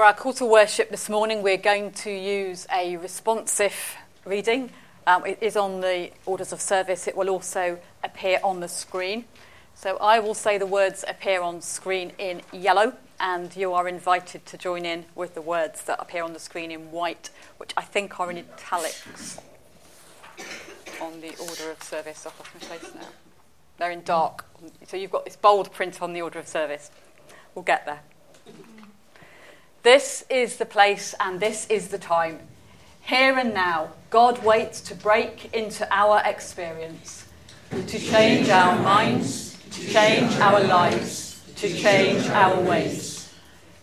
For our call to worship this morning, we're going to use a responsive reading. Um, it is on the orders of service. It will also appear on the screen. So I will say the words appear on screen in yellow, and you are invited to join in with the words that appear on the screen in white, which I think are in italics on the order of service. I've lost my place now. They're in dark. So you've got this bold print on the order of service. We'll get there. This is the place and this is the time. Here and now, God waits to break into our experience, to change our minds, to change our lives, to change our ways,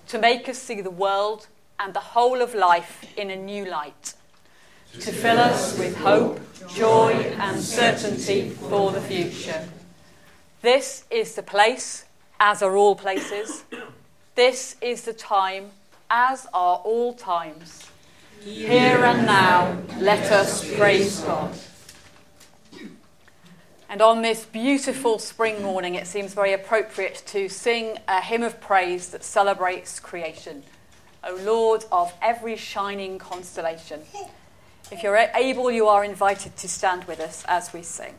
to make us see the world and the whole of life in a new light, to fill us with hope, joy, and certainty for the future. This is the place, as are all places. This is the time, as are all times. Here and now, let us praise God. And on this beautiful spring morning, it seems very appropriate to sing a hymn of praise that celebrates creation. O Lord of every shining constellation. If you're able, you are invited to stand with us as we sing.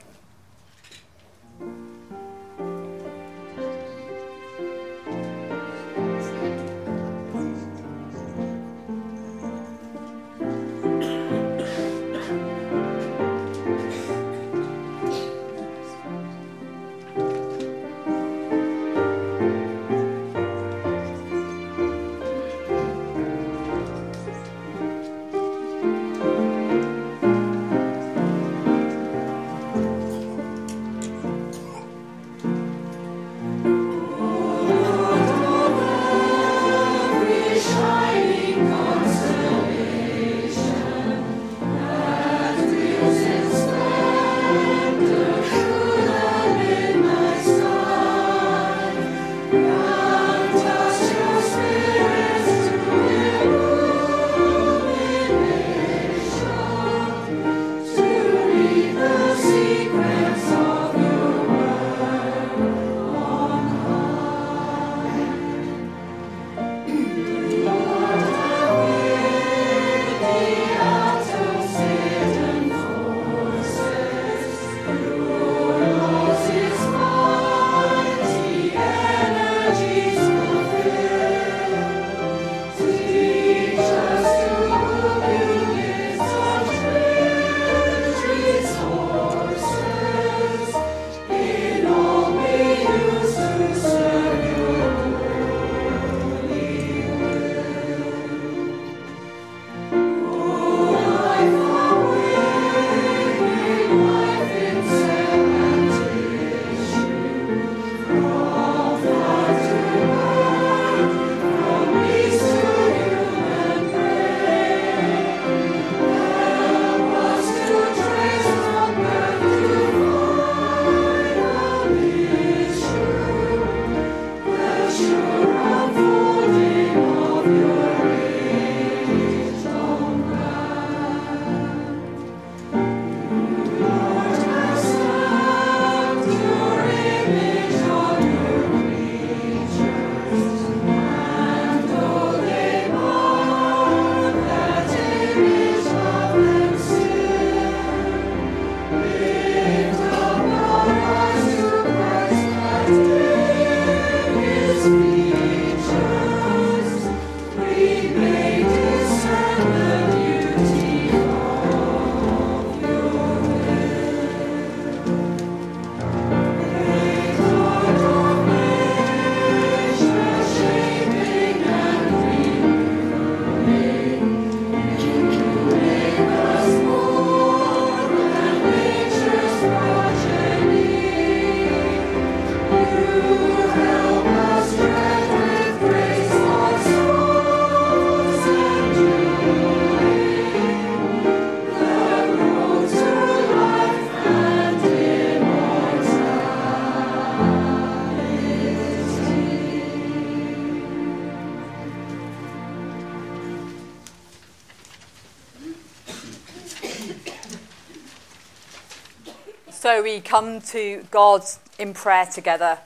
So we come to God in prayer together,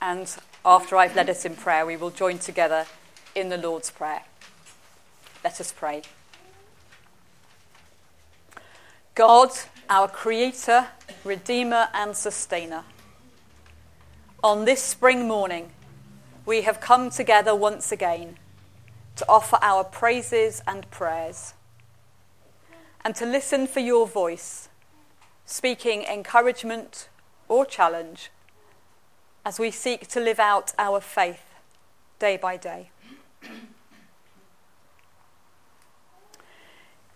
and after I've led us in prayer, we will join together in the Lord's Prayer. Let us pray. God, our Creator, Redeemer, and Sustainer, on this spring morning, we have come together once again to offer our praises and prayers and to listen for your voice, speaking encouragement or challenge as we seek to live out our faith day by day.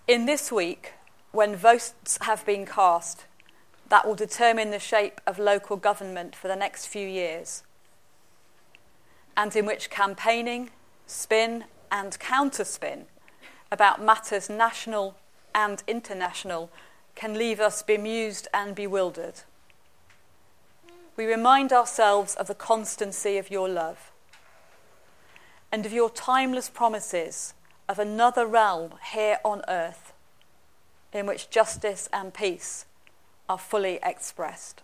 In this week, when votes have been cast that will determine the shape of local government for the next few years, and in which campaigning, spin, and counterspin about matters national and international can leave us bemused and bewildered. We remind ourselves of the constancy of your love and of your timeless promises of another realm here on earth in which justice and peace are fully expressed.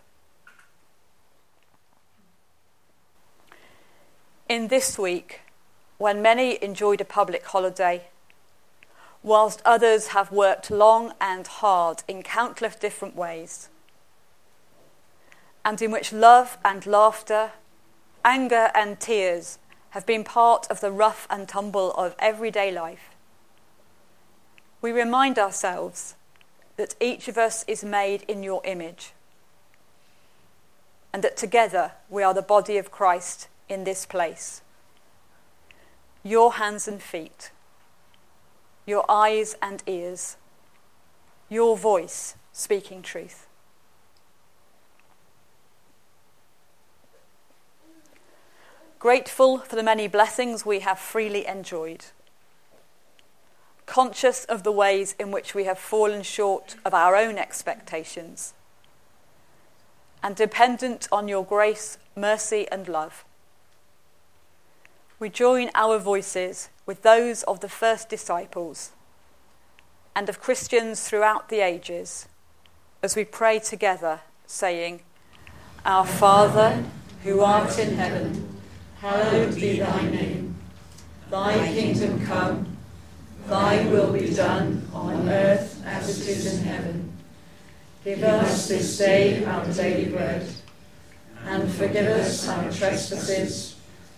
In this week, when many enjoyed a public holiday, whilst others have worked long and hard in countless different ways, and in which love and laughter, anger and tears have been part of the rough and tumble of everyday life, we remind ourselves that each of us is made in your image, and that together we are the body of Christ in this place. Your hands and feet, your eyes and ears, your voice speaking truth. Grateful for the many blessings we have freely enjoyed conscious of the ways in which we have fallen short of our own expectations, and dependent on your grace, mercy, and love. We join our voices with those of the first disciples and of Christians throughout the ages as we pray together, saying, Our Father, who art in heaven, hallowed be thy name. Thy kingdom come. Thy will be done on earth as it is in heaven. Give us this day our daily bread, and forgive us our trespasses,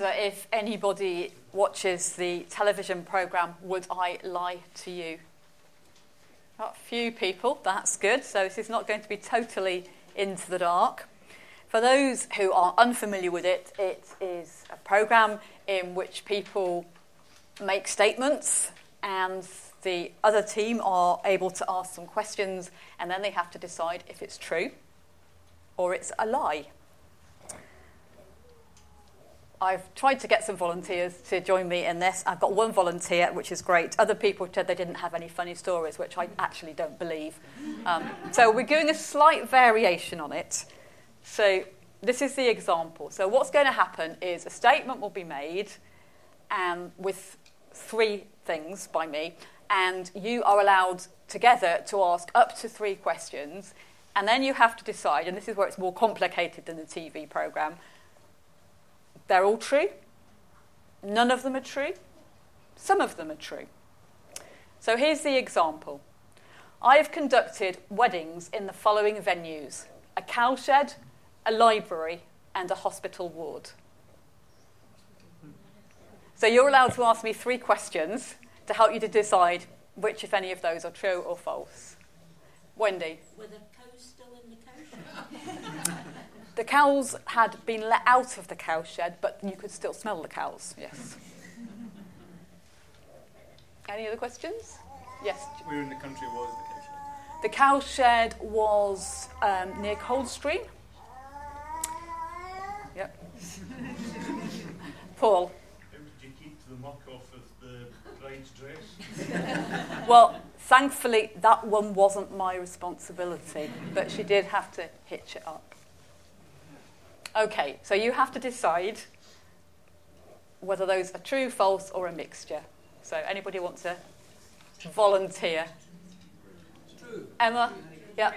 Wonder if anybody watches the television programme Would I Lie to You? A few people, that's good. So this is not going to be totally into the dark. For those who are unfamiliar with it, it is a programme in which people make statements and the other team are able to ask some questions and then they have to decide if it's true or it's a lie. I've tried to get some volunteers to join me in this. I've got one volunteer, which is great. Other people said they didn't have any funny stories, which I actually don't believe. Um, so we're doing a slight variation on it. So this is the example. So what's going to happen is a statement will be made and with three things by me, and you are allowed together to ask up to three questions, and then you have to decide, and this is where it's more complicated than the TV program, they're all true. None of them are true. Some of them are true. So here's the example. I have conducted weddings in the following venues a cowshed, a library, and a hospital ward. So you're allowed to ask me three questions to help you to decide which, if any, of those are true or false. Wendy? Were cows still in the cow The cows had been let out of the cowshed, but you could still smell the cows, yes. Any other questions? Yes. Where in the country was the cowshed? The cowshed was um, near Coldstream. Yep. Paul. Did you keep the muck off of the bride's dress? Well, thankfully, that one wasn't my responsibility, but she did have to hitch it up. Okay, so you have to decide whether those are true, false, or a mixture. So, anybody want to volunteer? True. Emma? Yeah.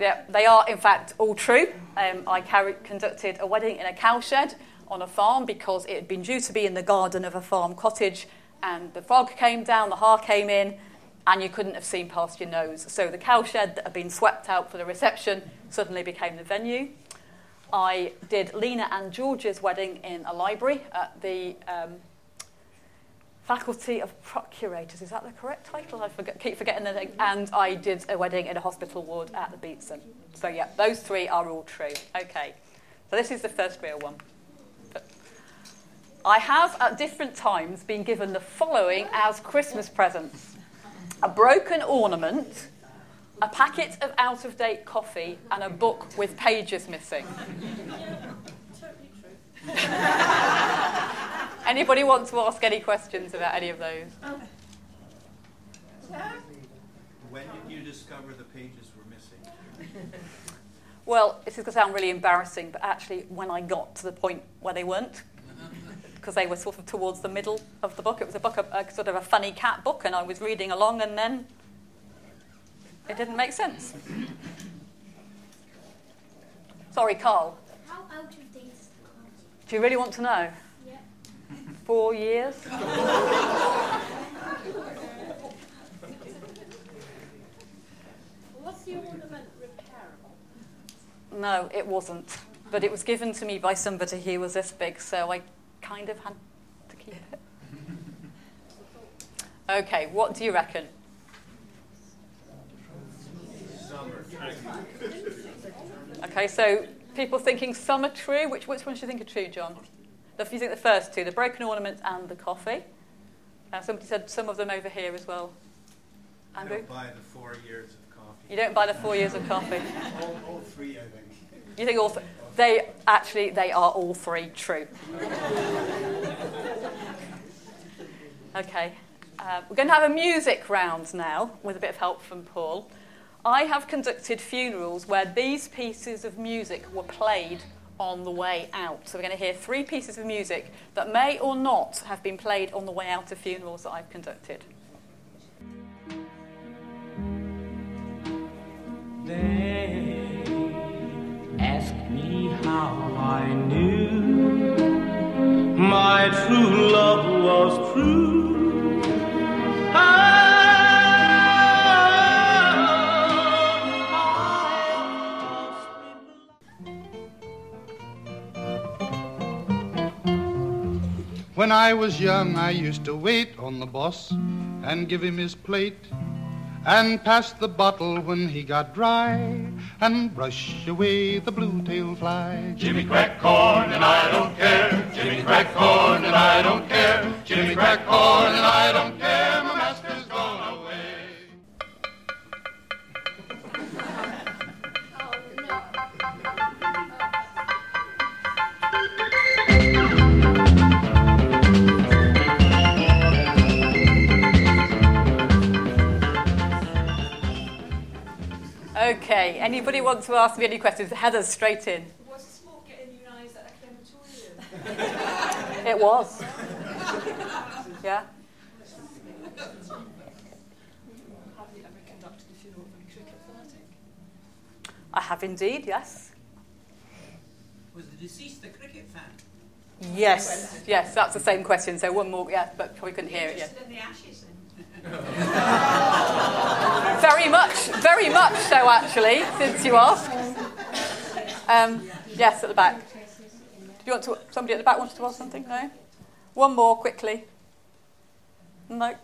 Yeah, they are in fact all true. Um, I carried, conducted a wedding in a cowshed on a farm because it had been due to be in the garden of a farm cottage, and the fog came down, the haar came in, and you couldn't have seen past your nose. So the cowshed that had been swept out for the reception suddenly became the venue. I did Lena and George's wedding in a library at the um, Faculty of Procurators. Is that the correct title? I forget, keep forgetting the name. And I did a wedding in a hospital ward at the Beatson. So, yeah, those three are all true. Okay. So, this is the first real one. I have at different times been given the following as Christmas presents a broken ornament a packet of out of date coffee, and a book with pages missing. Totally true. Anybody want to ask any questions about any of those? Oh. When did you discover the pages were missing? Well, this is going to sound really embarrassing, but actually, when I got to the point where they weren't, because they were sort of towards the middle of the book, it was a book, of, a sort of a funny cat book, and I was reading along, and then it didn't make sense. Sorry, Carl. How out of date is the car? Do you really want to know? Yeah. Four years? Was the ornament repairable? No, it wasn't. But it was given to me by somebody who was this big, so I kind of had to keep it. Okay, what do you reckon? Okay, so people thinking some are true. Which, which ones do you think are true, John? The, you think the first two, the broken ornaments and the coffee. Uh, somebody said some of them over here as well. Andrew? don't buy the four years of coffee. You don't buy the four years of coffee. All, all three, I think. You think all three? they actually they are all three true. okay, uh, we're going to have a music round now with a bit of help from Paul. I have conducted funerals where these pieces of music were played on the way out. So we're going to hear three pieces of music that may or not have been played on the way out of funerals that I've conducted. They ask me how I knew my true love was true. When I was young, I used to wait on the boss and give him his plate and pass the bottle when he got dry and brush away the blue tail fly. Jimmy crack corn and I don't care. Jimmy crack corn and I don't care. Jimmy crack corn and I don't care. My master's gone away. Okay, anybody want to ask me any questions? Heather, straight in. Was smoke getting you eyes at a crematorium? It was. Yeah? Have you ever conducted a funeral of a cricket fanatic? I have indeed, yes. Was the deceased a cricket fan? Yes, yes, that's the same question. So one more, yeah, but probably couldn't hear it yet. Very much, very much so, actually, since you asked. Um, yes, at the back. Do you want to? Somebody at the back wants to ask something? No. One more quickly. No.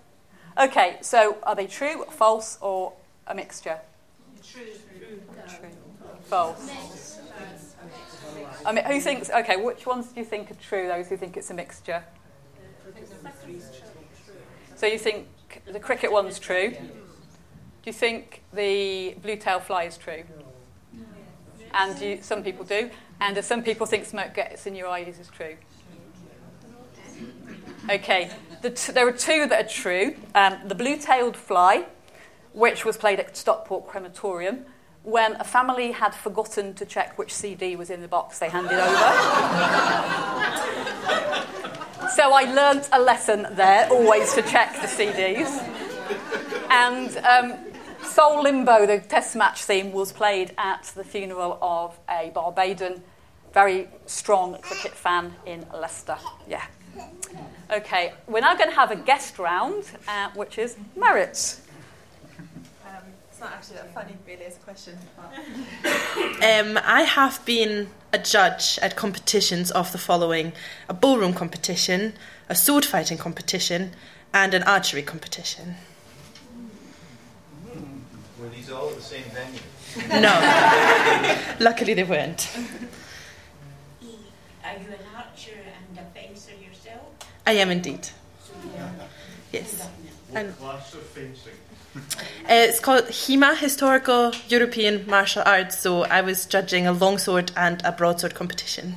Okay. So, are they true, false, or a mixture? True. True. False. I mean, who thinks? Okay, which ones do you think are true? Those who think it's a mixture. So you think the cricket one's true? Do you think the blue tail fly is true? And you, some people do. And some people think smoke gets in your eyes is true? Okay, the t- there are two that are true. Um, the blue-tailed fly, which was played at Stockport Crematorium, when a family had forgotten to check which CD was in the box they handed over. So I learnt a lesson there, always to check the CDs. And um, Soul Limbo, the test match theme, was played at the funeral of a Barbadian, very strong cricket fan in Leicester. Yeah. Okay, we're now going to have a guest round, uh, which is Merit. Um, it's not actually that funny, really, as a question. um, I have been a judge at competitions of the following a ballroom competition, a sword fighting competition, and an archery competition. Were these all at the same venue? No. Luckily, they weren't. Are you an archer and a fencer yourself? I am indeed. Yes. What And- class of fencing? Uh, it's called HEMA, Historical European Martial Arts. So I was judging a longsword and a broadsword competition.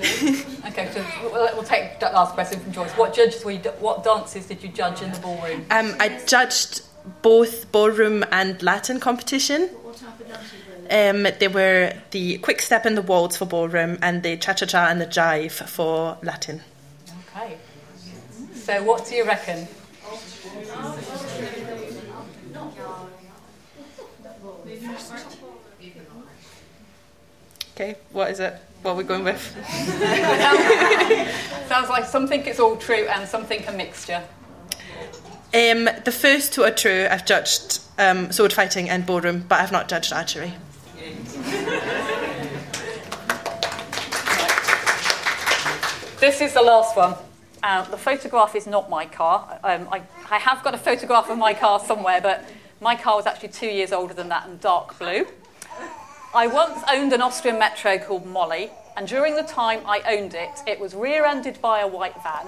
Okay, so we'll, we'll take that last question from Joyce. What judges were you, what dances did you judge in the ballroom? Um, I judged both ballroom and Latin competition. What type of dances there? Um, they were the quick step and the waltz for ballroom and the cha cha cha and the jive for Latin. Okay. So what do you reckon? Okay, what is it? What are we going with? Sounds like some think it's all true and some think a mixture. Um, the first two are true. I've judged um, sword fighting and ballroom, but I've not judged archery. This is the last one. Uh, the photograph is not my car. Um, I, I have got a photograph of my car somewhere, but my car was actually two years older than that and dark blue. I once owned an Austin Metro called Molly, and during the time I owned it, it was rear ended by a white van,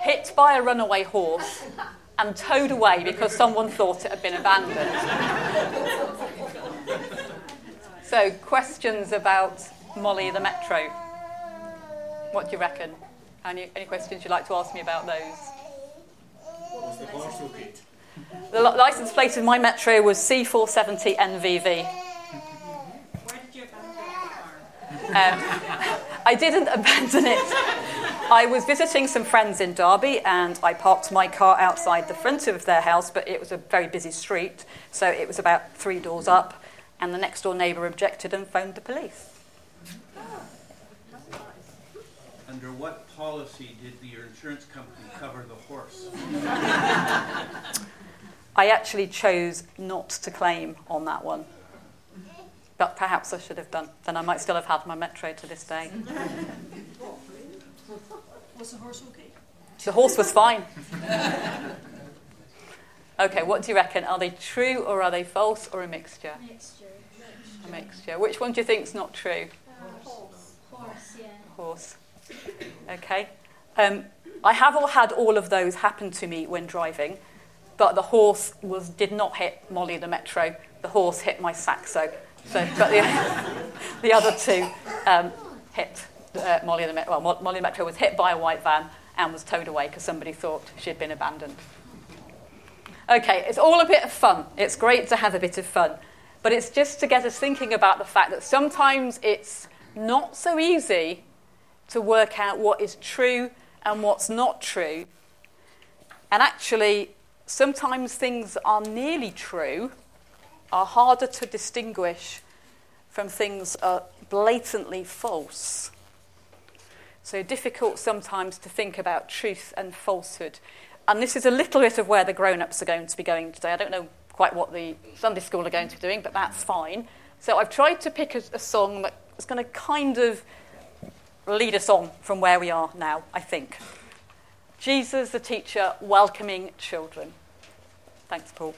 hit by a runaway horse, and towed away because someone thought it had been abandoned. so, questions about Molly the Metro? What do you reckon? Any, any questions you'd like to ask me about those? What was the The license plate of my Metro was C470NVV. Where did you abandon car? Um, I didn't abandon it. I was visiting some friends in Derby and I parked my car outside the front of their house, but it was a very busy street, so it was about three doors up, and the next door neighbour objected and phoned the police. Under what policy did your insurance company cover the horse? I actually chose not to claim on that one. But perhaps I should have done. Then I might still have had my metro to this day. Was the horse okay? The horse was fine. okay, what do you reckon? Are they true or are they false or a mixture? Mixture. A mixture. Which one do you think's not true? Uh, horse. Horse, yeah. Horse. Okay. Um, I have all had all of those happen to me when driving, but the horse was did not hit Molly in the Metro. The horse hit my Saxo. So, but the, the other two um, hit uh, Molly the Metro. Well, Mo- Molly the Metro was hit by a white van and was towed away because somebody thought she'd been abandoned. Okay, it's all a bit of fun. It's great to have a bit of fun. But it's just to get us thinking about the fact that sometimes it's not so easy to work out what is true and what's not true. And actually, sometimes things are nearly true, are harder to distinguish from things are blatantly false. So difficult sometimes to think about truth and falsehood. And this is a little bit of where the grown ups are going to be going today. I don't know quite what the Sunday school are going to be doing, but that's fine. So I've tried to pick a, a song that's going to kind of lead us on from where we are now, I think. Jesus, the teacher, welcoming children. Thanks, Paul.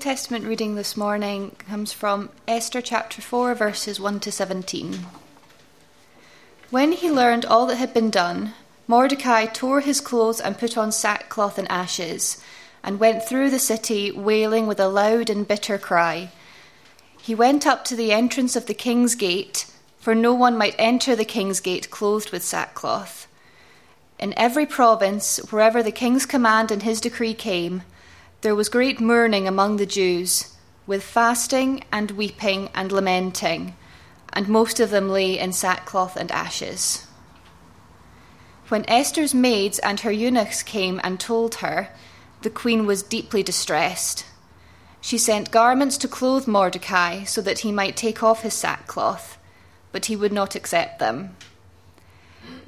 Testament reading this morning comes from Esther chapter 4, verses 1 to 17. When he learned all that had been done, Mordecai tore his clothes and put on sackcloth and ashes, and went through the city wailing with a loud and bitter cry. He went up to the entrance of the king's gate, for no one might enter the king's gate clothed with sackcloth. In every province, wherever the king's command and his decree came, there was great mourning among the Jews, with fasting and weeping and lamenting, and most of them lay in sackcloth and ashes. When Esther's maids and her eunuchs came and told her, the queen was deeply distressed. She sent garments to clothe Mordecai so that he might take off his sackcloth, but he would not accept them.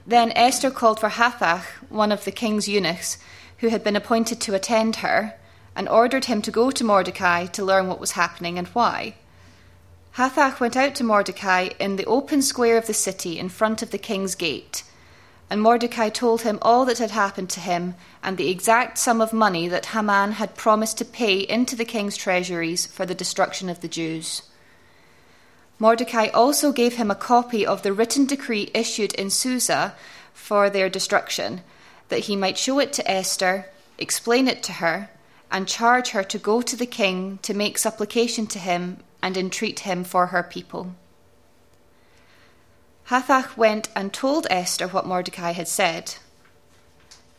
Then Esther called for Hathach, one of the king's eunuchs, who had been appointed to attend her, and ordered him to go to Mordecai to learn what was happening and why. Hathach went out to Mordecai in the open square of the city in front of the king's gate. And Mordecai told him all that had happened to him and the exact sum of money that Haman had promised to pay into the king's treasuries for the destruction of the Jews. Mordecai also gave him a copy of the written decree issued in Susa for their destruction, that he might show it to Esther, explain it to her, and charge her to go to the king to make supplication to him and entreat him for her people. Hathach went and told Esther what Mordecai had said.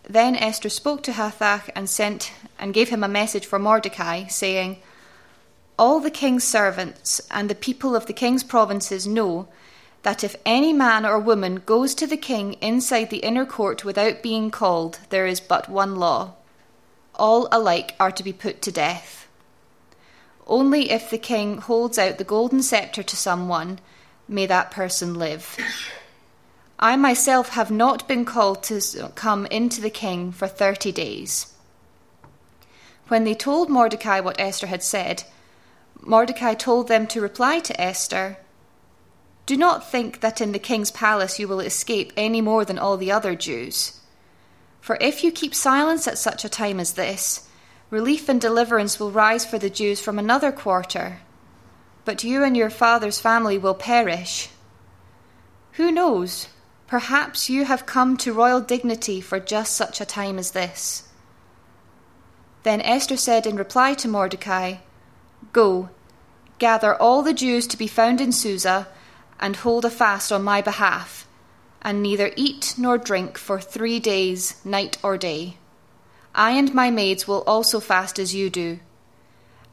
Then Esther spoke to Hathach and sent and gave him a message for Mordecai, saying, All the king's servants and the people of the king's provinces know that if any man or woman goes to the king inside the inner court without being called, there is but one law. All alike are to be put to death. Only if the king holds out the golden scepter to someone may that person live. I myself have not been called to come into the king for thirty days. When they told Mordecai what Esther had said, Mordecai told them to reply to Esther Do not think that in the king's palace you will escape any more than all the other Jews. For if you keep silence at such a time as this, relief and deliverance will rise for the Jews from another quarter but you and your father's family will perish. Who knows? Perhaps you have come to royal dignity for just such a time as this. Then Esther said in reply to Mordecai, Go, gather all the Jews to be found in Susa, and hold a fast on my behalf, and neither eat nor drink for three days, night or day. I and my maids will also fast as you do.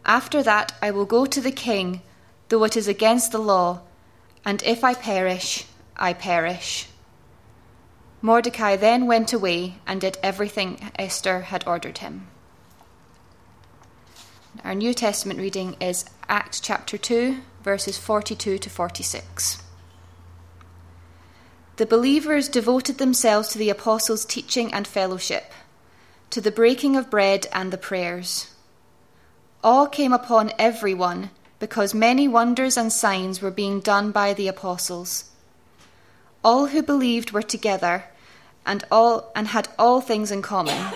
After that I will go to the king though it is against the law, and if I perish, I perish. Mordecai then went away and did everything Esther had ordered him. Our New Testament reading is Acts chapter 2, verses 42 to 46. The believers devoted themselves to the apostles' teaching and fellowship, to the breaking of bread and the prayers. Awe came upon everyone because many wonders and signs were being done by the apostles. All who believed were together and all and had all things in common.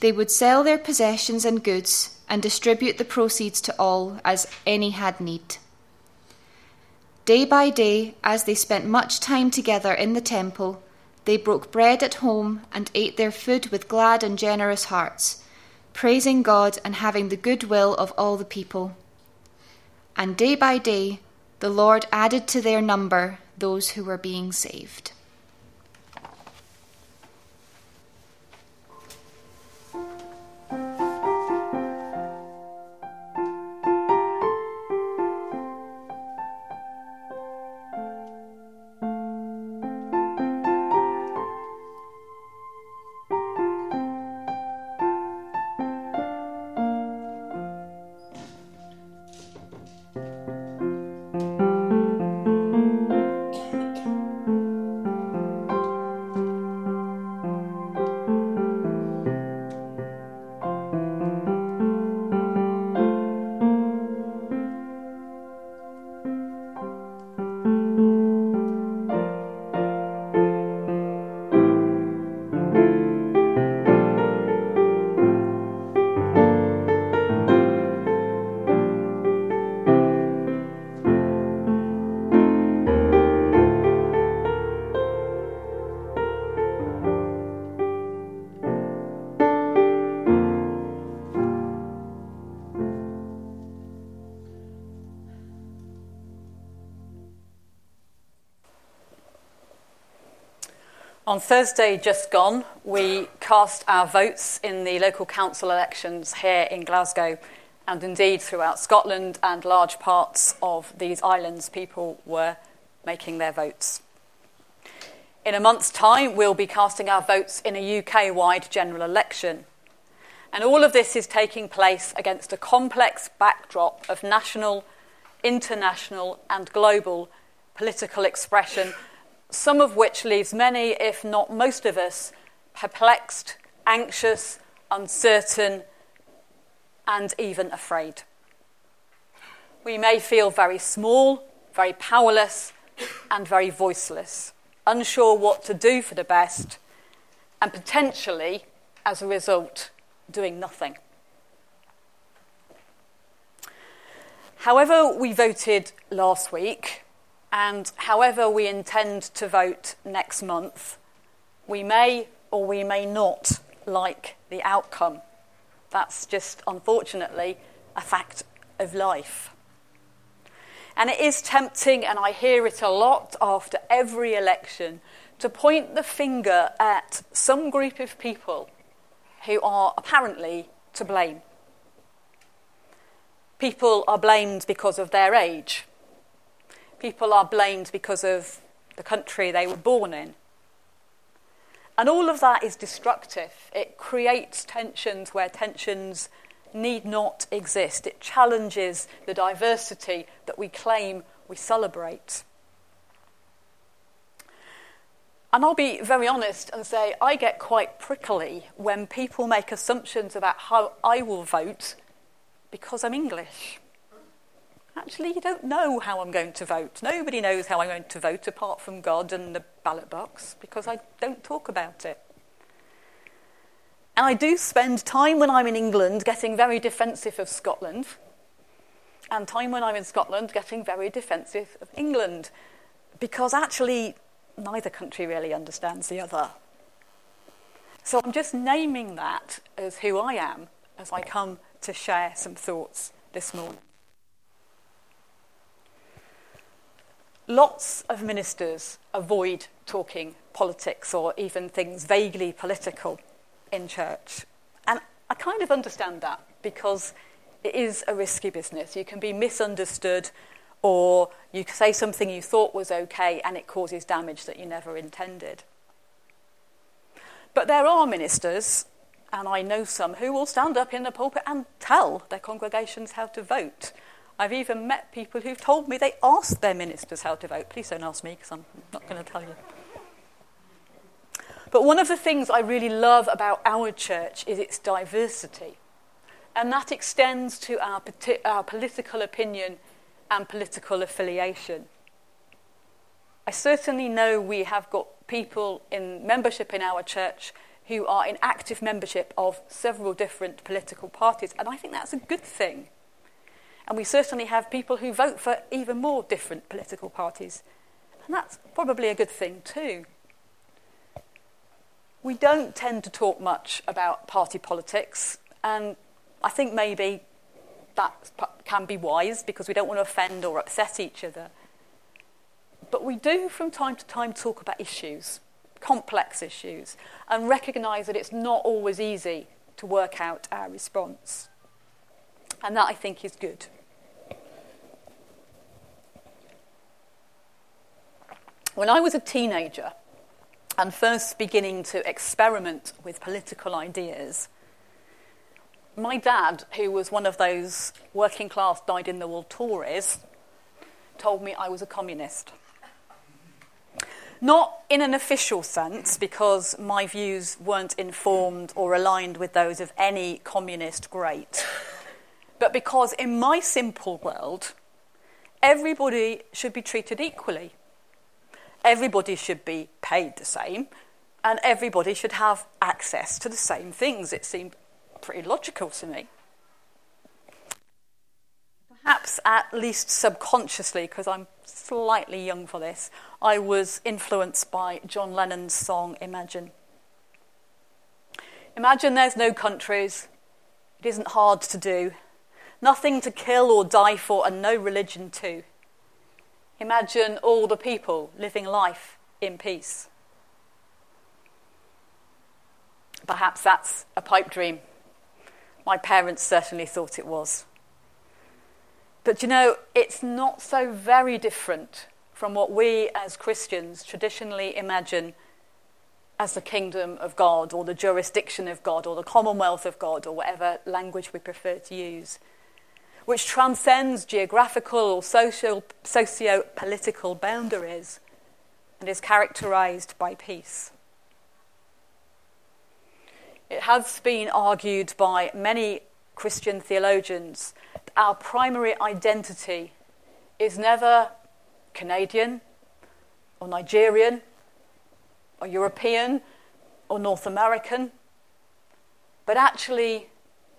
They would sell their possessions and goods and distribute the proceeds to all as any had need. Day by day, as they spent much time together in the temple, they broke bread at home and ate their food with glad and generous hearts, praising God and having the good will of all the people. And day by day, the Lord added to their number those who were being saved. Thursday just gone, we cast our votes in the local council elections here in Glasgow, and indeed throughout Scotland and large parts of these islands, people were making their votes. In a month's time, we'll be casting our votes in a UK wide general election. And all of this is taking place against a complex backdrop of national, international, and global political expression, some of which leaves many, if not most of us, perplexed, anxious, uncertain, and even afraid. We may feel very small, very powerless, and very voiceless, unsure what to do for the best, and potentially, as a result, doing nothing. However, we voted last week, and however we intend to vote next month, we may or we may not like the outcome. That's just, unfortunately, a fact of life. And it is tempting, and I hear it a lot after every election, to point the finger at some group of people who are apparently to blame. People are blamed because of their age. People are blamed because of the country they were born in. And all of that is destructive. It creates tensions where tensions need not exist. It challenges the diversity that we claim we celebrate. And I'll be very honest and say I get quite prickly when people make assumptions about how I will vote because I'm English. Actually, you don't know how I'm going to vote. Nobody knows how I'm going to vote apart from God and the ballot box because I don't talk about it. And I do spend time when I'm in England getting very defensive of Scotland, and time when I'm in Scotland getting very defensive of England, because actually neither country really understands the other. So I'm just naming that as who I am as I come to share some thoughts this morning. Lots of ministers avoid talking politics or even things vaguely political in church. And I kind of understand that because it is a risky business. You can be misunderstood or you say something you thought was okay and it causes damage that you never intended. But there are ministers, and I know some, who will stand up in the pulpit and tell their congregations how to vote. I've even met people who've told me they asked their ministers how to vote. Please don't ask me because I'm not going to tell you. But one of the things I really love about our church is its diversity. And that extends to our, our political opinion and political affiliation. I certainly know we have got people in membership in our church who are in active membership of several different political parties, and I think that's a good thing. And we certainly have people who vote for even more different political parties. And that's probably a good thing too. We don't tend to talk much about party politics, and I think maybe that can be wise because we don't want to offend or upset each other. But we do from time to time talk about issues, complex issues, and recognise that it's not always easy to work out our response. And that I think is good. When I was a teenager and first beginning to experiment with political ideas, my dad, who was one of those working class dyed in the wool Tories, told me I was a communist. Not in an official sense, because my views weren't informed or aligned with those of any communist great, but because in my simple world, everybody should be treated equally everybody should be paid the same and everybody should have access to the same things. It seemed pretty logical to me. Perhaps at least subconsciously, because I'm slightly young for this, I was influenced by John Lennon's song Imagine. Imagine there's no countries, it isn't hard to do, nothing to kill or die for, and no religion too. Imagine all the people living life in peace. Perhaps that's a pipe dream. My parents certainly thought it was. But you know, it's not so very different from what we as Christians traditionally imagine as the kingdom of God or the jurisdiction of God or the commonwealth of God or whatever language we prefer to use, which transcends geographical or social, socio political boundaries and is characterized by peace. It has been argued by many Christian theologians that our primary identity is never Canadian or Nigerian or European or North American, but actually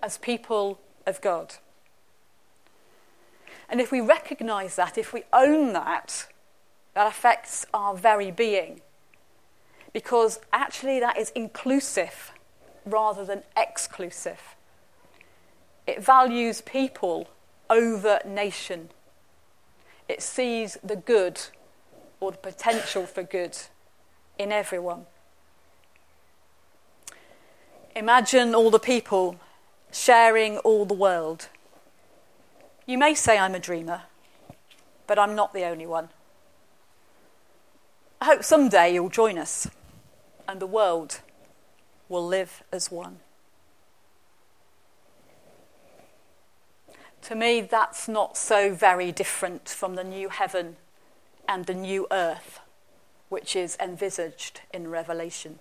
as people of God. And if we recognize that, if we own that, that affects our very being. Because actually, that is inclusive rather than exclusive. It values people over nation. It sees the good or the potential for good in everyone. Imagine all the people sharing all the world. You may say I'm a dreamer, but I'm not the only one. I hope someday you'll join us and the world will live as one. To me, that's not so very different from the new heaven and the new earth, which is envisaged in Revelation.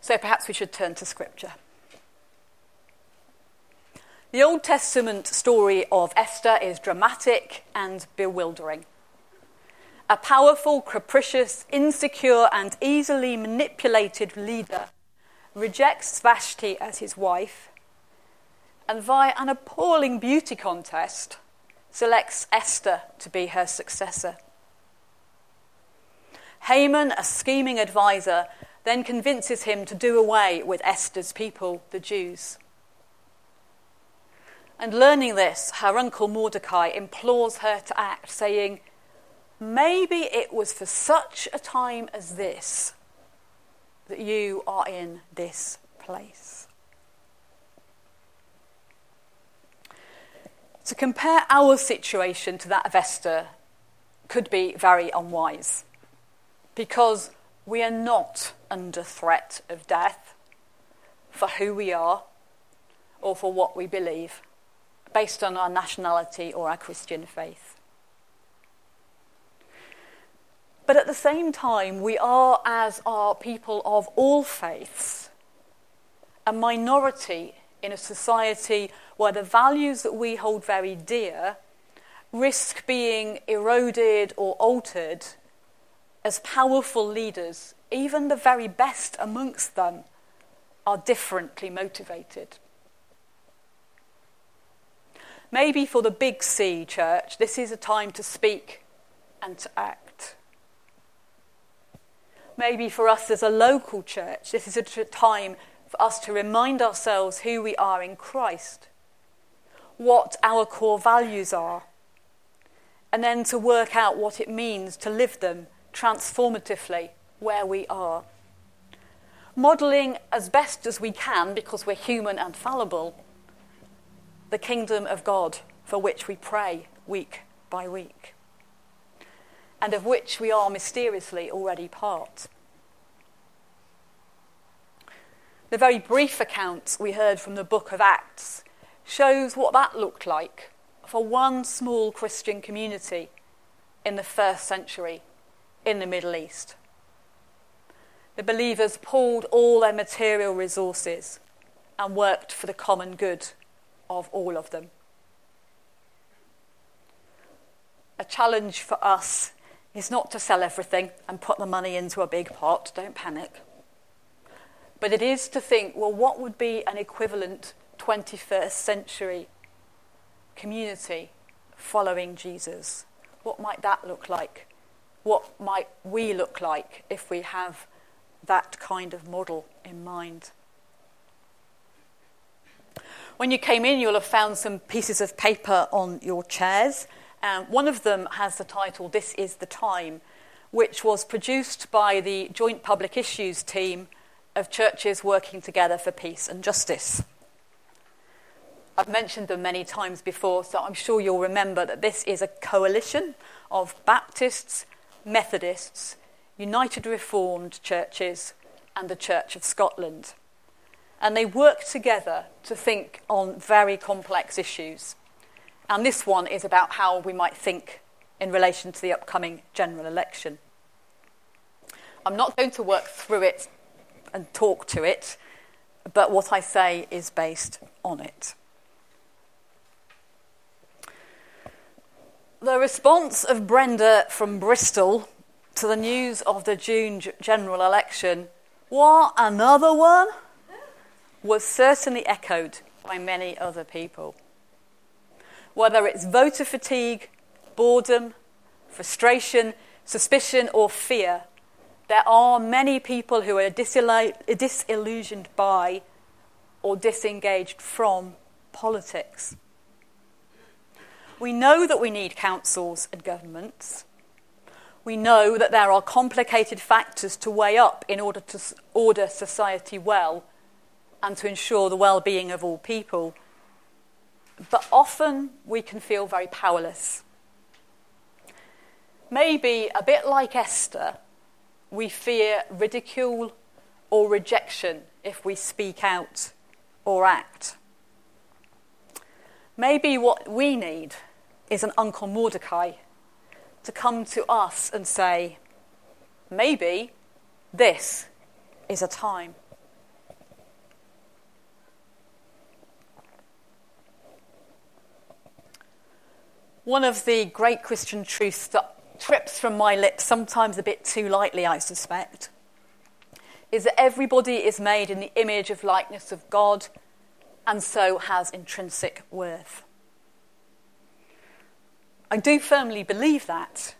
So perhaps we should turn to Scripture. The Old Testament story of Esther is dramatic and bewildering. A powerful, capricious, insecure, and easily manipulated leader rejects Vashti as his wife and, via an appalling beauty contest, selects Esther to be her successor. Haman, a scheming advisor, then convinces him to do away with Esther's people, the Jews. And learning this, her uncle Mordecai implores her to act, saying, Maybe it was for such a time as this that you are in this place. To compare our situation to that of Esther could be very unwise because we are not under threat of death for who we are or for what we believe based on our nationality or our Christian faith. But at the same time, we are, as are people of all faiths, a minority in a society where the values that we hold very dear risk being eroded or altered as powerful leaders, even the very best amongst them, are differently motivated. Maybe for the big C church, this is a time to speak and to act. Maybe for us as a local church, this is a time for us to remind ourselves who we are in Christ, what our core values are, and then to work out what it means to live them transformatively where we are. Modelling as best as we can, because we're human and fallible, the kingdom of God for which we pray week by week, and of which we are mysteriously already part. The very brief account we heard from the book of Acts shows what that looked like for one small Christian community in the first century in the Middle East. The believers pooled all their material resources and worked for the common good of all of them. A challenge for us is not to sell everything and put the money into a big pot, don't panic. But it is to think well, what would be an equivalent 21st century community following Jesus? What might that look like? What might we look like if we have that kind of model in mind? When you came in, you'll have found some pieces of paper on your chairs. Um, one of them has the title, This is the Time, which was produced by the Joint Public Issues team of churches working together for peace and justice. I've mentioned them many times before, so I'm sure you'll remember that this is a coalition of Baptists, Methodists, United Reformed churches, and the Church of Scotland. And they work together to think on very complex issues. And this one is about how we might think in relation to the upcoming general election. I'm not going to work through it and talk to it, but what I say is based on it. The response of Brenda from Bristol to the news of the June general election, what, another one? Was certainly echoed by many other people. Whether it's voter fatigue, boredom, frustration, suspicion, or fear, there are many people who are disillusioned by or disengaged from politics. We know that we need councils and governments. We know that there are complicated factors to weigh up in order to order society well and to ensure the well being of all people. But often we can feel very powerless. Maybe a bit like Esther, we fear ridicule or rejection if we speak out or act. Maybe what we need is an Uncle Mordecai to come to us and say, maybe this is a time. One of the great Christian truths that trips from my lips, sometimes a bit too lightly, I suspect, is that everybody is made in the image of likeness of God and so has intrinsic worth. I do firmly believe that.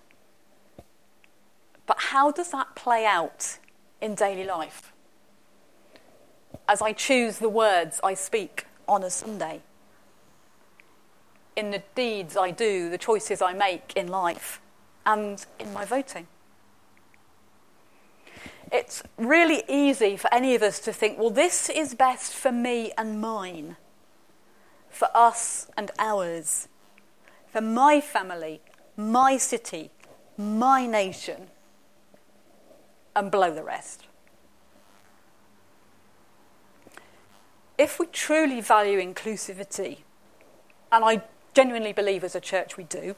But how does that play out in daily life? As I choose the words I speak on a Sunday, in the deeds I do, the choices I make in life, and in my voting. It's really easy for any of us to think, well, this is best for me and mine, for us and ours, for my family, my city, my nation, and blow the rest. If we truly value inclusivity, and I genuinely believe as a church we do,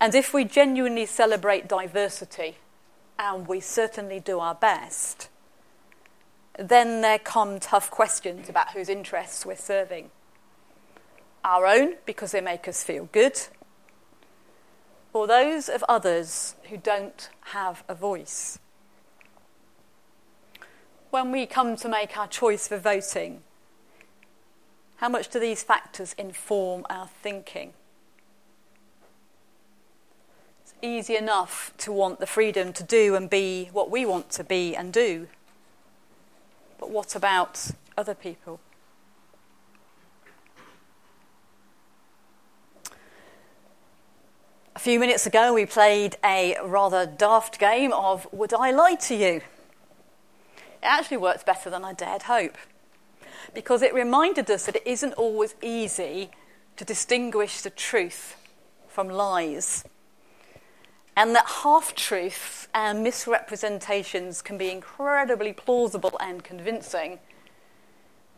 and if we genuinely celebrate diversity, and we certainly do our best, then there come tough questions about whose interests we're serving. Our own, because they make us feel good, or those of others who don't have a voice. When we come to make our choice for voting, how much do these factors inform our thinking? It's easy enough to want the freedom to do and be what we want to be and do. But what about other people? A few minutes ago, we played a rather daft game of Would I Lie to You? It actually works better than I dared hope because it reminded us that it isn't always easy to distinguish the truth from lies. And that half truths and misrepresentations can be incredibly plausible and convincing,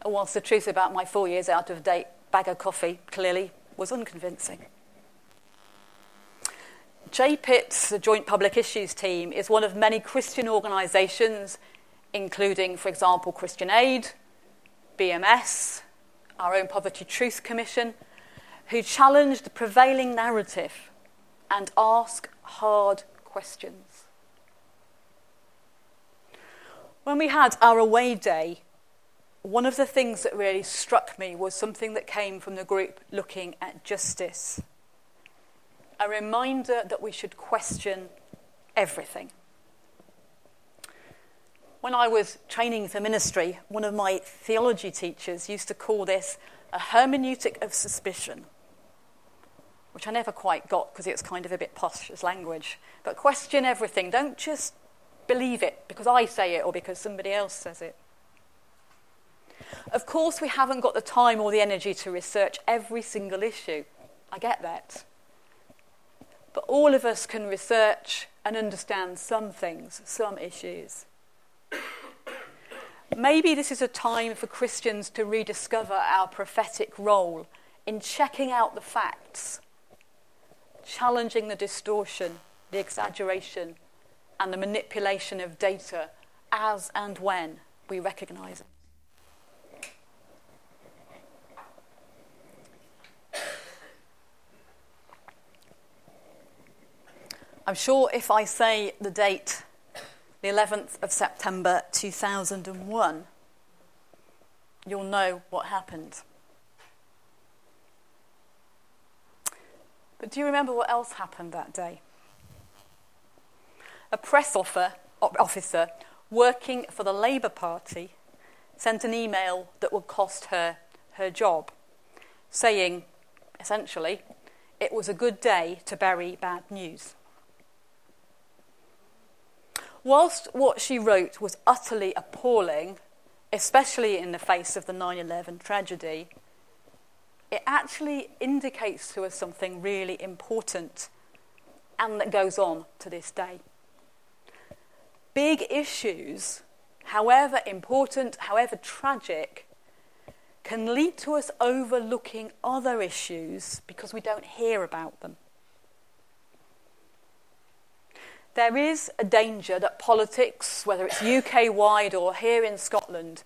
whilst the truth about my four years out of date bag of coffee clearly was unconvincing. JPIT, the Joint Public Issues Team, is one of many Christian organisations, including, for example, Christian Aid, BMS, our own Poverty Truth Commission, who challenge the prevailing narrative and ask hard questions. When we had our away day, one of the things that really struck me was something that came from the group looking at justice. A reminder that we should question everything. When I was training for ministry, one of my theology teachers used to call this a hermeneutic of suspicion, which I never quite got because it's kind of a bit posh language. But question everything. Don't just believe it because I say it or because somebody else says it. Of course, we haven't got the time or the energy to research every single issue. I get that. but all of us can research and understand some things, some issues. Maybe this is a time for Christians to rediscover our prophetic role in checking out the facts, challenging the distortion, the exaggeration, and the manipulation of data as and when we recognise it. I'm sure if I say the date, the 11th of September 2001, you'll know what happened. But do you remember what else happened that day? A press officer working for the Labour Party sent an email that would cost her her job, saying, essentially, it was a good day to bury bad news. Whilst what she wrote was utterly appalling, especially in the face of the 9 11 tragedy, it actually indicates to us something really important and that goes on to this day. Big issues, however important, however tragic, can lead to us overlooking other issues because we don't hear about them. There is a danger that politics, whether it's UK wide or here in Scotland,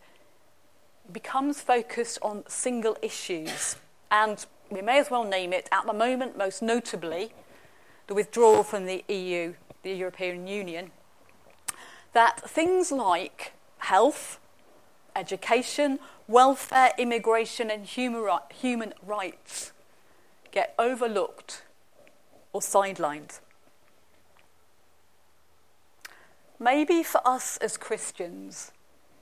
becomes focused on single issues and we may as well name it at the moment, most notably, the withdrawal from the EU, the European Union, that things like health, education, welfare, immigration, and human rights get overlooked or sidelined. Maybe for us as Christians,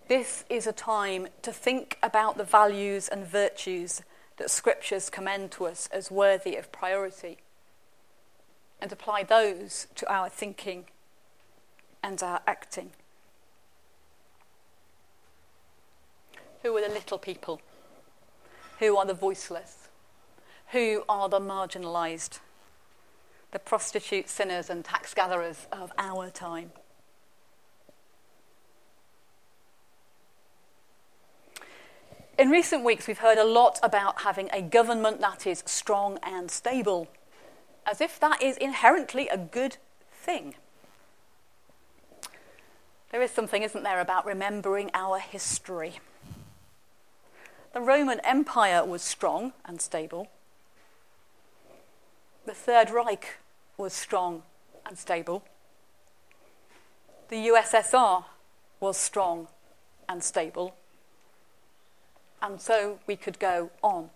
this is a time to think about the values and virtues that scriptures commend to us as worthy of priority and apply those to our thinking and our acting. Who are the little people? Who are the voiceless? Who are the marginalised? The prostitutes, sinners, and tax gatherers of our time. In recent weeks, we've heard a lot about having a government that is strong and stable, as if that is inherently a good thing. There is something, isn't there, about remembering our history. The Roman Empire was strong and stable. The Third Reich was strong and stable. The USSR was strong and stable and so we could go on.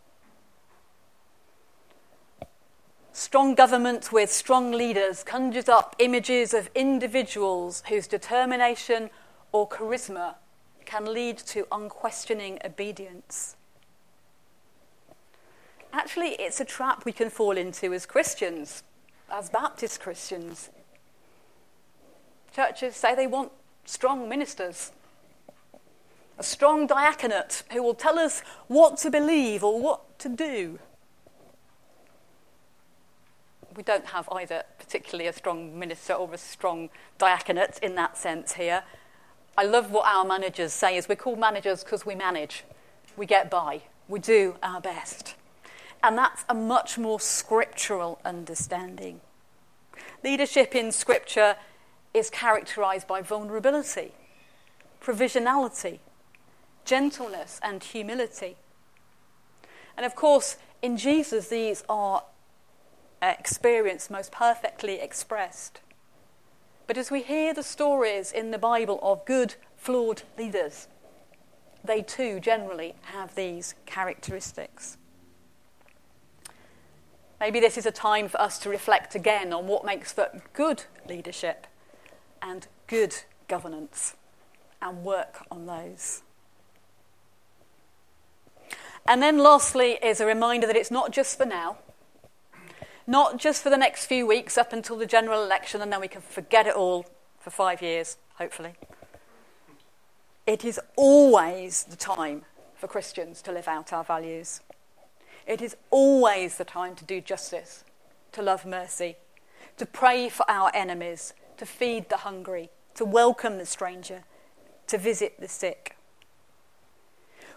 Strong government with strong leaders conjures up images of individuals whose determination or charisma can lead to unquestioning obedience. Actually, it's a trap we can fall into as Christians, as Baptist Christians. Churches say they want strong ministers, a strong diaconate who will tell us what to believe or what to do. We don't have either particularly a strong minister or a strong diaconate in that sense here. I love what our managers say is we're called managers because we manage. We get by. We do our best. And that's a much more scriptural understanding. Leadership in scripture is characterized by vulnerability, provisionality, gentleness, and humility. And of course, in Jesus, these are experienced most perfectly expressed. But as we hear the stories in the Bible of good, flawed leaders, they too generally have these characteristics. Maybe this is a time for us to reflect again on what makes for good leadership and good governance and work on those. And then, lastly, is a reminder that it's not just for now, not just for the next few weeks up until the general election, and then we can forget it all for five years, hopefully. It is always the time for Christians to live out our values. It is always the time to do justice, to love mercy, to pray for our enemies, to feed the hungry, to welcome the stranger, to visit the sick.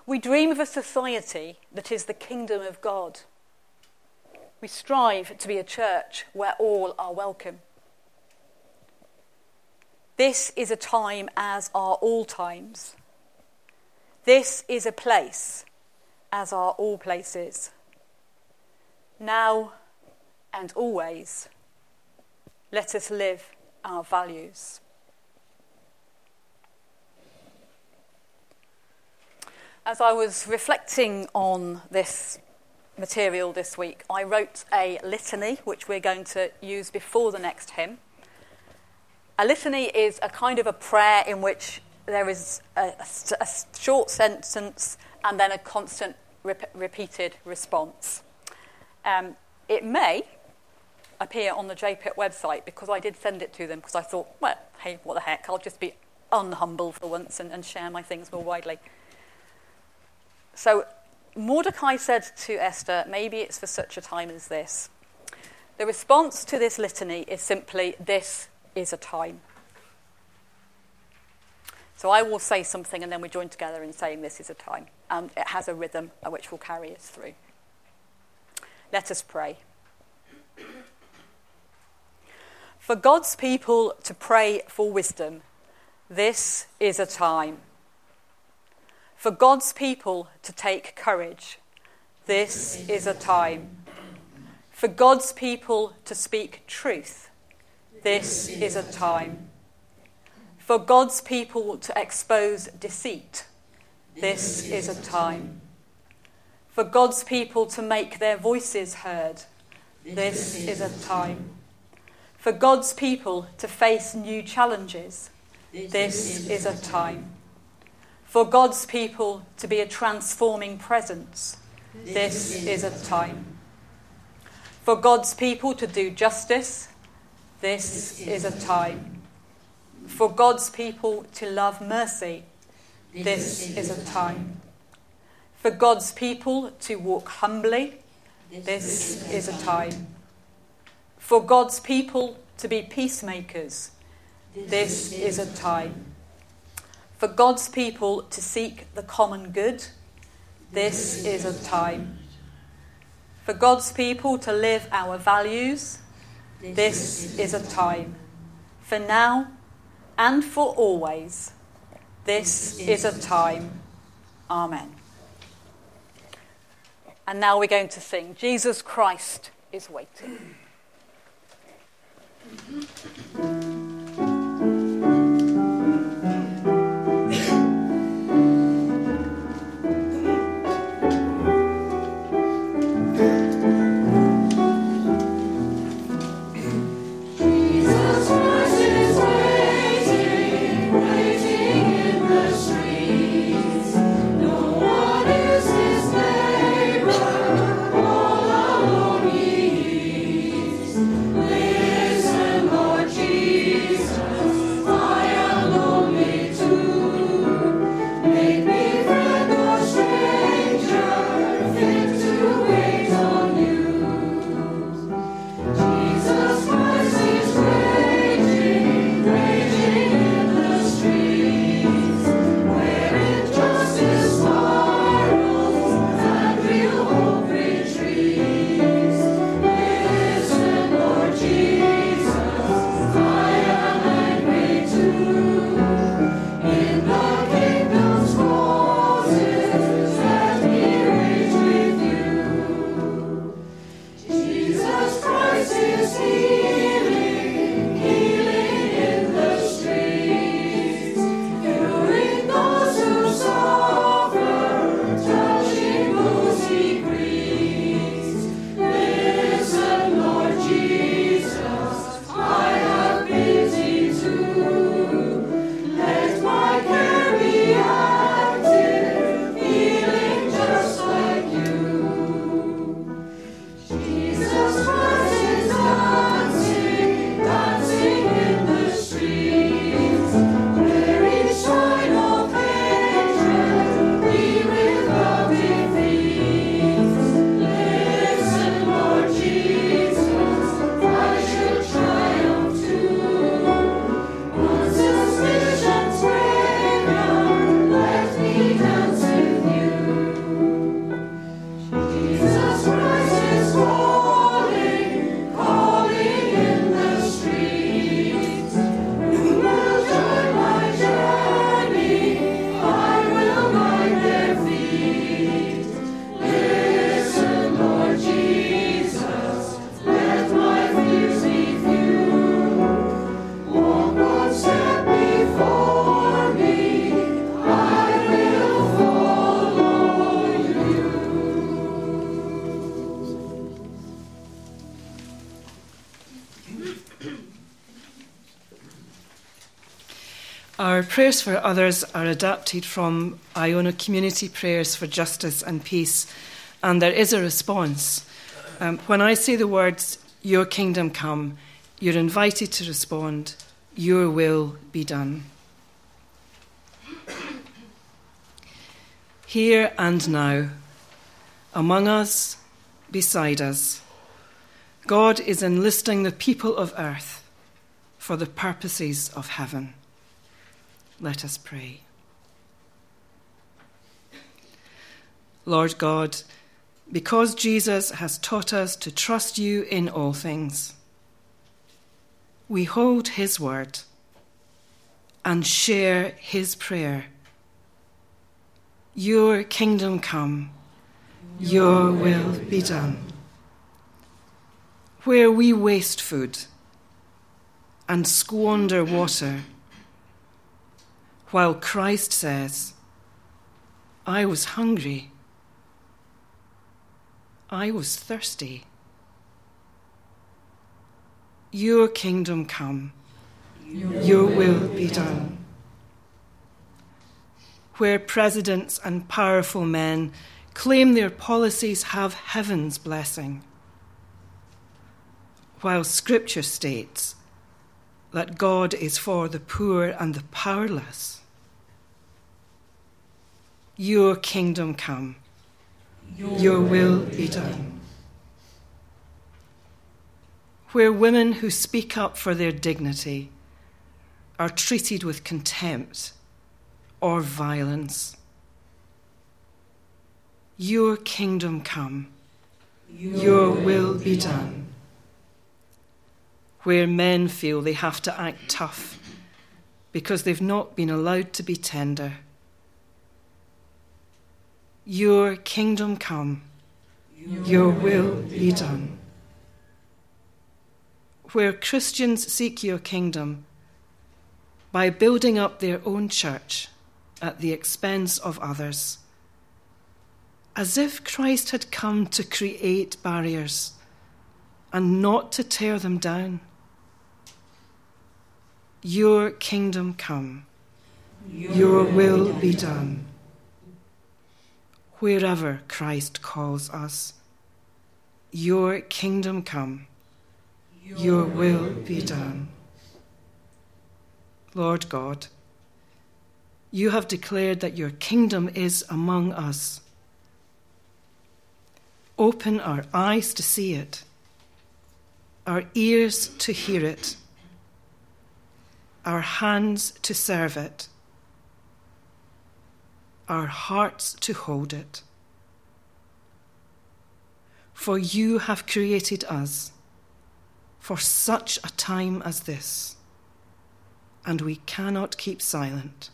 We dream of a society that is the kingdom of God. We strive to be a church where all are welcome. This is a time as are all times. This is a place as are all places. Now and always, let us live our values. As I was reflecting on this material this week, I wrote a litany which we're going to use before the next hymn. A litany is a kind of a prayer in which there is a, a, short sentence and then a constant rep- repeated response. Um, it may appear on the JPIT website because I did send it to them because I thought, well, hey, what the heck, I'll just be unhumble for once and, and share my things more widely. So Mordecai said to Esther, maybe it's for such a time as this. The response to this litany is simply, this is a time. So I will say something and then we join together in saying this is a time. And it has a rhythm which will carry us through. Let us pray. For God's people to pray for wisdom, this is a time. For God's people to take courage, this is a time. For God's people to speak truth, this is a time. For God's people to expose deceit, this is a time. For God's people to make their voices heard, this is a time. For God's people to face new challenges, this is a time. For God's people to be a transforming presence, this is a time. For God's people to do justice, this is a time. For God's people to love mercy, this is a time. For God's people to walk humbly, this is a time. For God's people to be peacemakers, this is a time. For God's people to seek the common good, this is a time. For God's people to live our values, this is a time. For now and for always, this is a time. Amen. And now we're going to sing Jesus Christ is waiting. Mm-hmm. Prayers for others are adapted from Iona Community Prayers for Justice and Peace, and there is a response. Um, when I say the words, Your kingdom come, you're invited to respond, Your will be done. Here and now, among us, beside us, God is enlisting the people of earth for the purposes of heaven. Let us pray. Lord God, because Jesus has taught us to trust you in all things, we hold his word and share his prayer. Your kingdom come, your will be done. Where we waste food and squander water, while Christ says, I was hungry, I was thirsty. Your kingdom come, your will be done. Where presidents and powerful men claim their policies have heaven's blessing, while Scripture states that God is for the poor and the powerless. Your kingdom come, your, will be done. Where women who speak up for their dignity are treated with contempt or violence. Your kingdom come, your will be done where men feel they have to act tough because they've not been allowed to be tender. Your kingdom come, your will be done. Where Christians seek your kingdom by building up their own church at the expense of others, as if Christ had come to create barriers and not to tear them down. Your kingdom come, your will be done. Wherever Christ calls us, your kingdom come, your will be done. Lord God, you have declared that your kingdom is among us. Open our eyes to see it, our ears to hear it our hands to serve it, our hearts to hold it. For you have created us for such a time as this, and we cannot keep silent.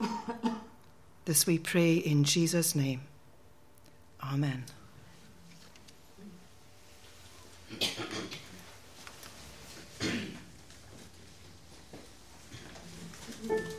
this we pray in Jesus' name. Amen.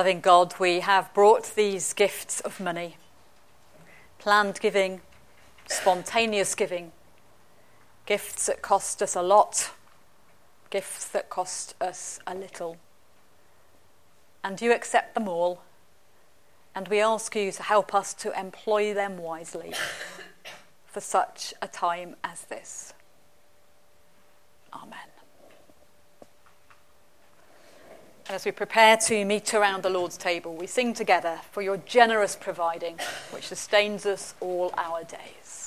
Loving God, we have brought these gifts of money planned giving, spontaneous giving, gifts that cost us a lot, gifts that cost us a little. And you accept them all, and we ask you to help us to employ them wisely for such a time as this. Amen. And as we prepare to meet around the Lord's table, we sing together for your generous providing, which sustains us all our days.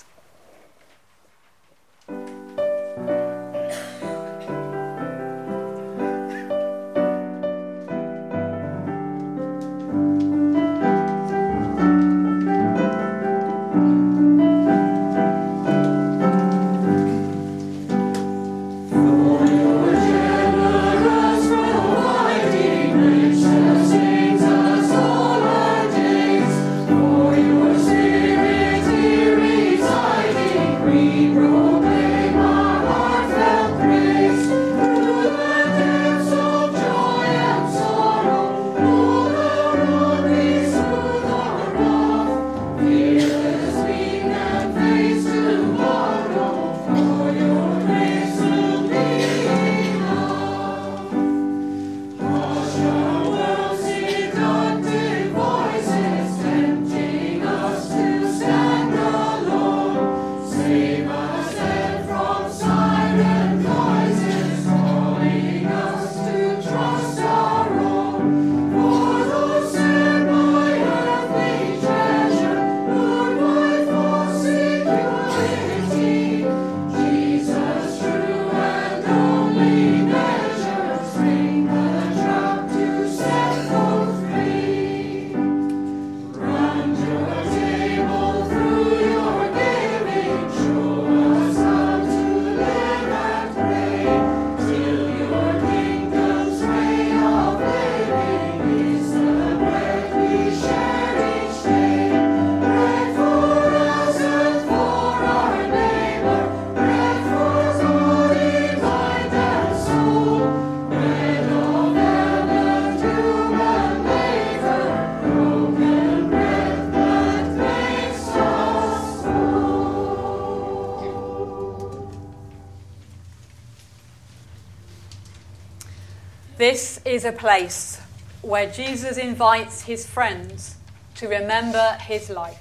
Is a place where Jesus invites his friends to remember his life.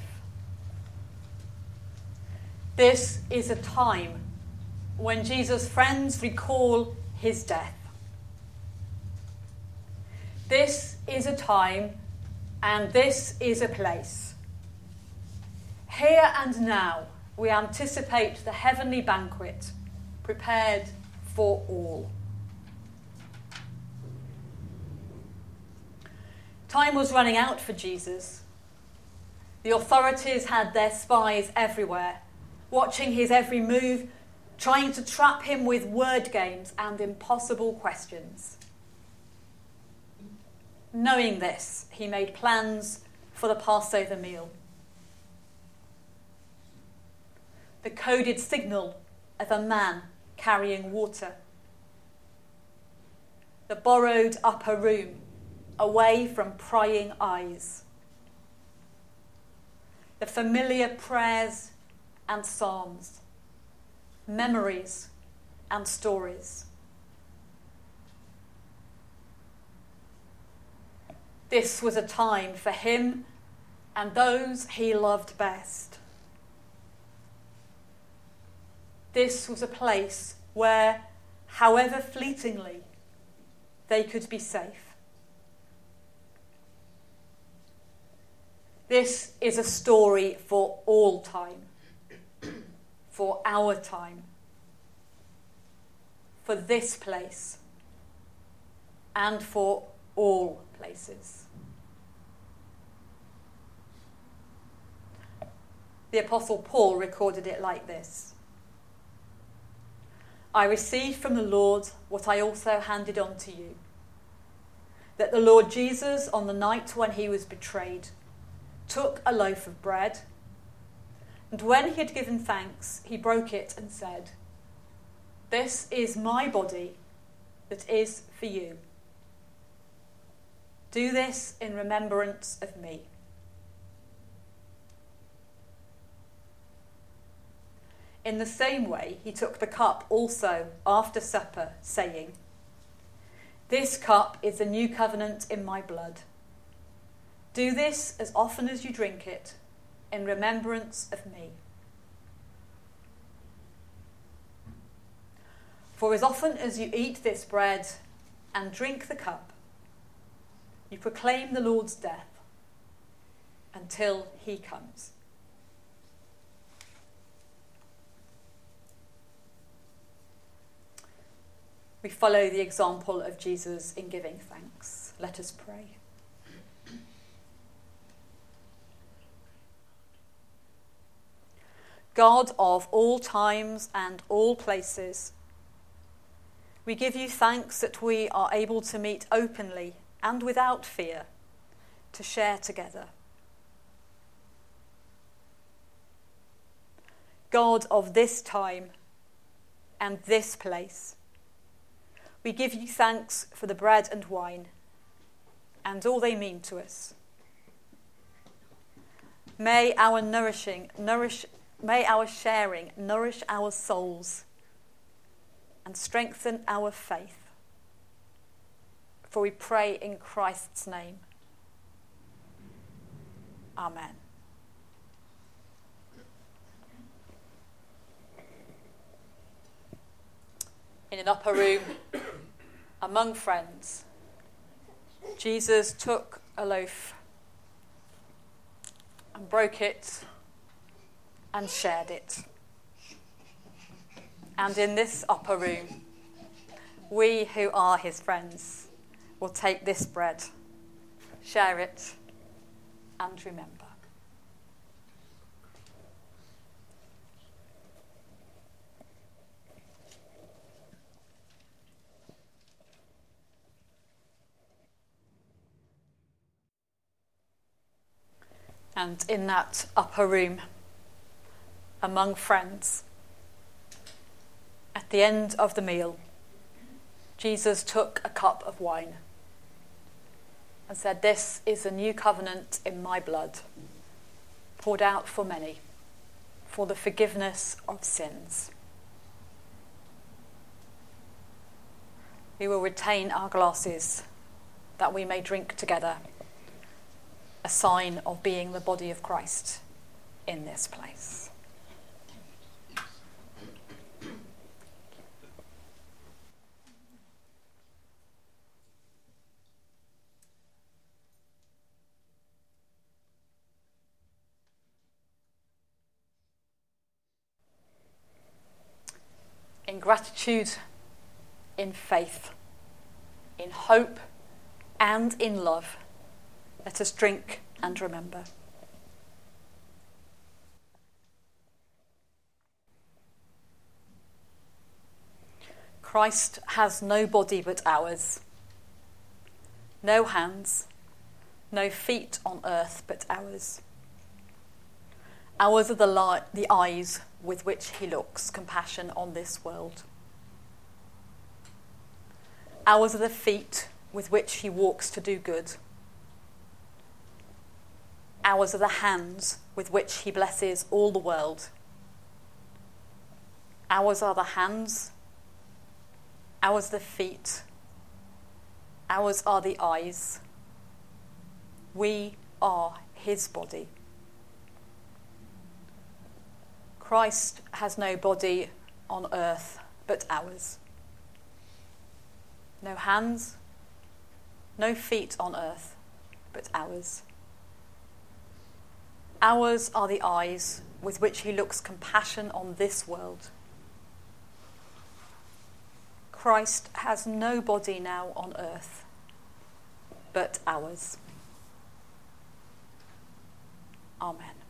This is a time when Jesus' friends recall his death. This is a time and this is a place. Here and now, we anticipate the heavenly banquet prepared for all. Time was running out for Jesus. The authorities had their spies everywhere, watching his every move, trying to trap him with word games and impossible questions. Knowing this, he made plans for the Passover meal. The coded signal of a man carrying water. The borrowed upper room away from prying eyes. The familiar prayers and psalms, memories and stories. This was a time for him and those he loved best. This was a place where, however fleetingly, they could be safe. This is a story for all time, for our time, for this place, and for all places. The Apostle Paul recorded it like this. I received from the Lord what I also handed on to you that the Lord Jesus, on the night when he was betrayed, took a loaf of bread, and when he had given thanks, he broke it and said, This is my body that is for you. Do this in remembrance of me. In the same way, he took the cup also after supper, saying, This cup is the new covenant in my blood. Do this as often as you drink it in remembrance of me. For as often as you eat this bread and drink the cup, you proclaim the Lord's death until he comes. We follow the example of Jesus in giving thanks. Let us pray. God of all times and all places, we give you thanks that we are able to meet openly and without fear to share together. God of this time and this place, we give you thanks for the bread and wine and all they mean to us. May our nourishing nourish may our sharing nourish our souls and strengthen our faith. For we pray in Christ's name. Amen. In an upper room among friends, Jesus took a loaf and broke it and shared it. And in this upper room, we who are his friends will take this bread, share it, and remember. And in that upper room, among friends, at the end of the meal, Jesus took a cup of wine and said, This is a new covenant in my blood, poured out for many, for the forgiveness of sins. We will retain our glasses that we may drink together, a sign of being the body of Christ in this place. in gratitude, in faith, in hope, and in love. Let us drink and remember. Christ has no body but ours, no hands, no feet on earth but ours. Ours are the, li- the eyes with which he looks compassion on this world. Ours are the feet with which he walks to do good. Ours are the hands with which he blesses all the world. Ours are the hands. Ours the feet. Ours are the eyes. We are his body. Christ has no body on earth but ours. No hands, no feet on earth but ours. Ours are the eyes with which he looks compassion on this world. Christ has no body now on earth but ours. Amen.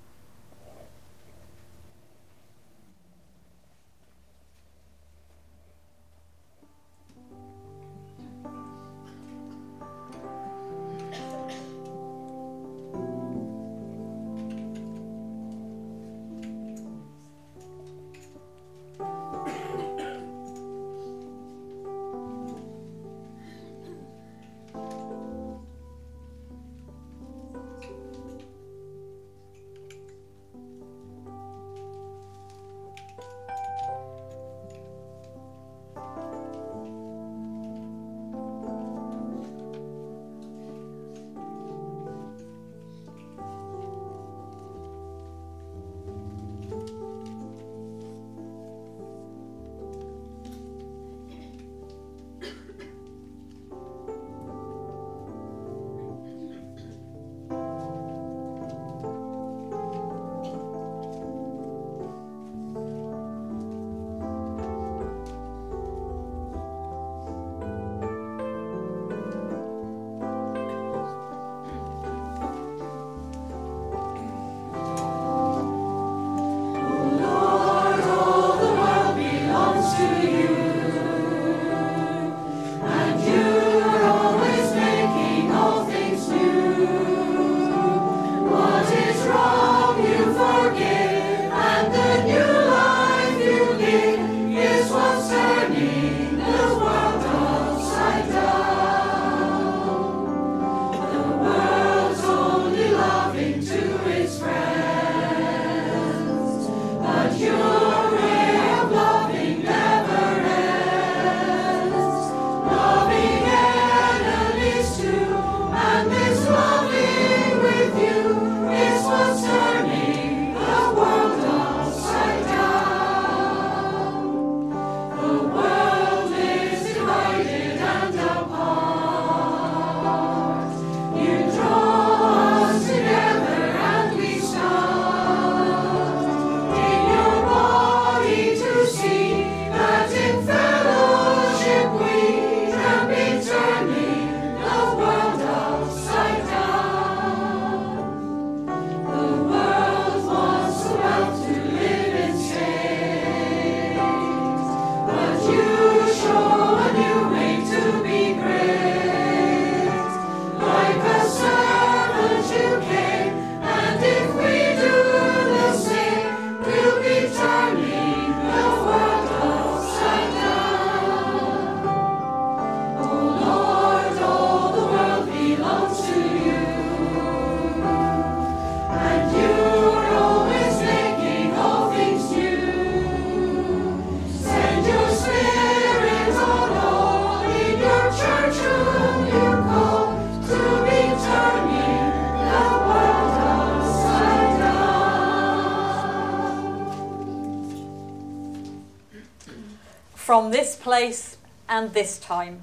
This place and this time,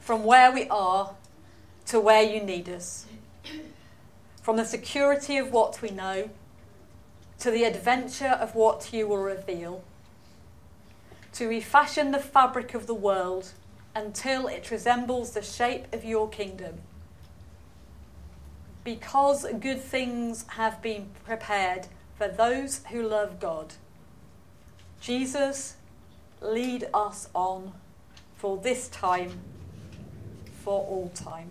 from where we are to where you need us, from the security of what we know to the adventure of what you will reveal, to refashion the fabric of the world until it resembles the shape of your kingdom. Because good things have been prepared for those who love God. Jesus, lead us on for this time, for all time.